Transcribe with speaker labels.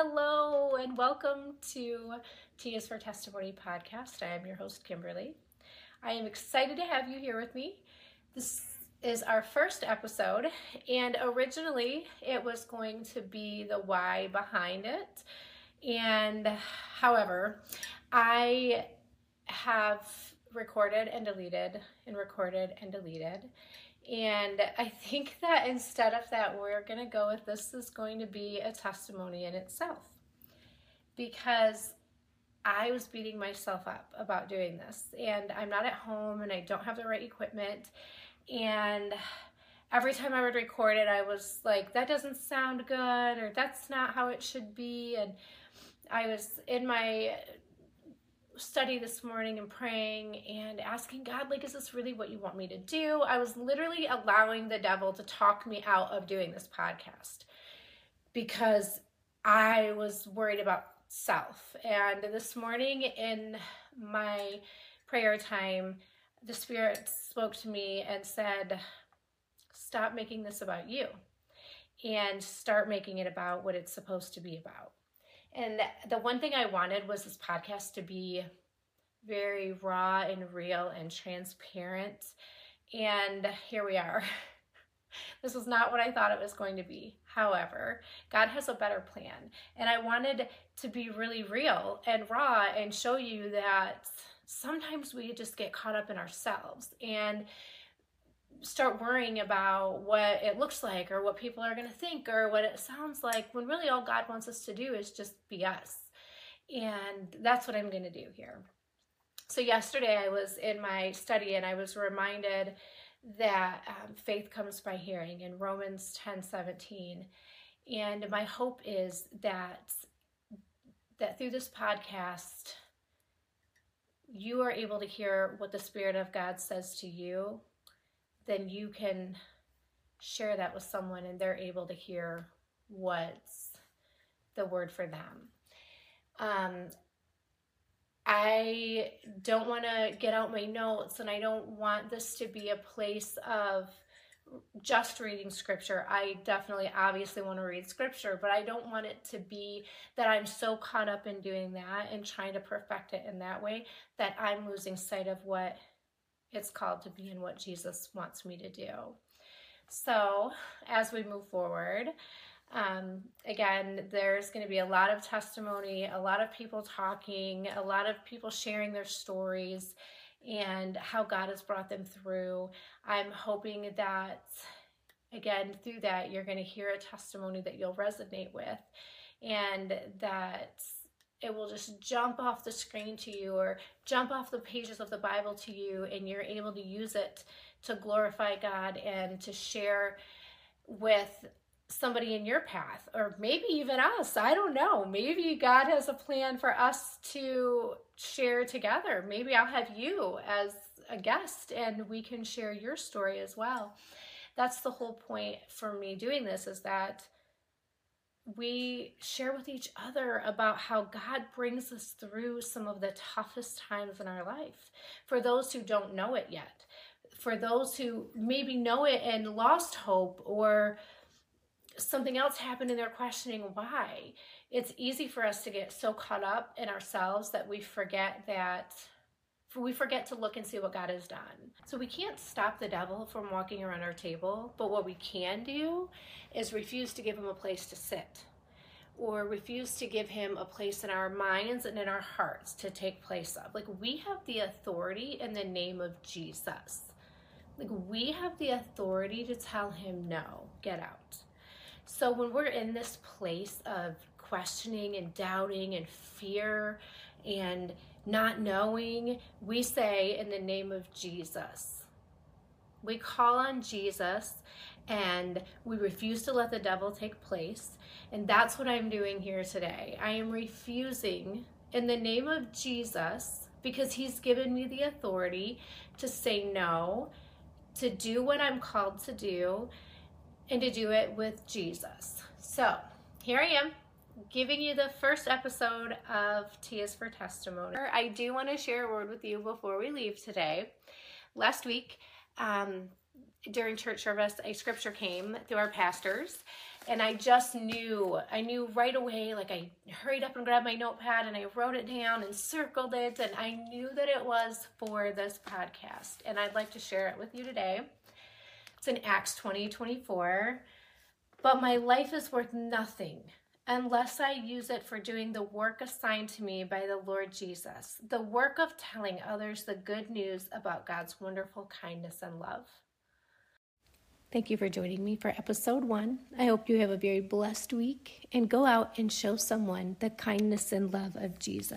Speaker 1: Hello, and welcome to T is for Testimony podcast. I am your host, Kimberly. I am excited to have you here with me. This is our first episode, and originally it was going to be the why behind it. And however, I have recorded and deleted and recorded and deleted. And I think that instead of that, we're going to go with this is going to be a testimony in itself. Because I was beating myself up about doing this. And I'm not at home and I don't have the right equipment. And every time I would record it, I was like, that doesn't sound good, or that's not how it should be. And I was in my study this morning and praying and asking God, like, is this really what you want me to do? I was literally allowing the devil to talk me out of doing this podcast because I was worried about self. And this morning in my prayer time, the Spirit spoke to me and said, Stop making this about you and start making it about what it's supposed to be about. And the one thing I wanted was this podcast to be very raw and real and transparent. And here we are. this was not what I thought it was going to be. However, God has a better plan. And I wanted to be really real and raw and show you that sometimes we just get caught up in ourselves and start worrying about what it looks like or what people are going to think or what it sounds like when really all God wants us to do is just be us. And that's what I'm going to do here. So, yesterday I was in my study and I was reminded that um, faith comes by hearing in Romans 10 17. And my hope is that that through this podcast, you are able to hear what the Spirit of God says to you then you can share that with someone and they're able to hear what's the word for them. Um, I don't want to get out my notes and I don't want this to be a place of just reading scripture. I definitely obviously want to read scripture, but I don't want it to be that I'm so caught up in doing that and trying to perfect it in that way that I'm losing sight of what it's called to be and what Jesus wants me to do. So, as we move forward, um, again, there's going to be a lot of testimony, a lot of people talking, a lot of people sharing their stories and how God has brought them through. I'm hoping that, again, through that, you're going to hear a testimony that you'll resonate with and that it will just jump off the screen to you or jump off the pages of the Bible to you, and you're able to use it to glorify God and to share with somebody in your path, or maybe even us. I don't know. Maybe God has a plan for us to share together. Maybe I'll have you as a guest and we can share your story as well. That's the whole point for me doing this is that we share with each other about how God brings us through some of the toughest times in our life. For those who don't know it yet, for those who maybe know it and lost hope or something else happened and they're questioning why. It's easy for us to get so caught up in ourselves that we forget that we forget to look and see what God has done. So we can't stop the devil from walking around our table, but what we can do is refuse to give him a place to sit or refuse to give him a place in our minds and in our hearts to take place of. Like we have the authority in the name of Jesus. Like we have the authority to tell him no, get out. So when we're in this place of questioning and doubting and fear and not knowing, we say in the name of Jesus. We call on Jesus and we refuse to let the devil take place. And that's what I'm doing here today. I am refusing in the name of Jesus because he's given me the authority to say no, to do what I'm called to do, and to do it with Jesus. So here I am giving you the first episode of T for Testimony. I do want to share a word with you before we leave today. Last week, um, during church service, a scripture came through our pastors, and I just knew, I knew right away, like I hurried up and grabbed my notepad and I wrote it down and circled it, and I knew that it was for this podcast. And I'd like to share it with you today. It's in Acts 20 24. But my life is worth nothing unless I use it for doing the work assigned to me by the Lord Jesus, the work of telling others the good news about God's wonderful kindness and love. Thank you for joining me for episode one. I hope you have a very blessed week and go out and show someone the kindness and love of Jesus.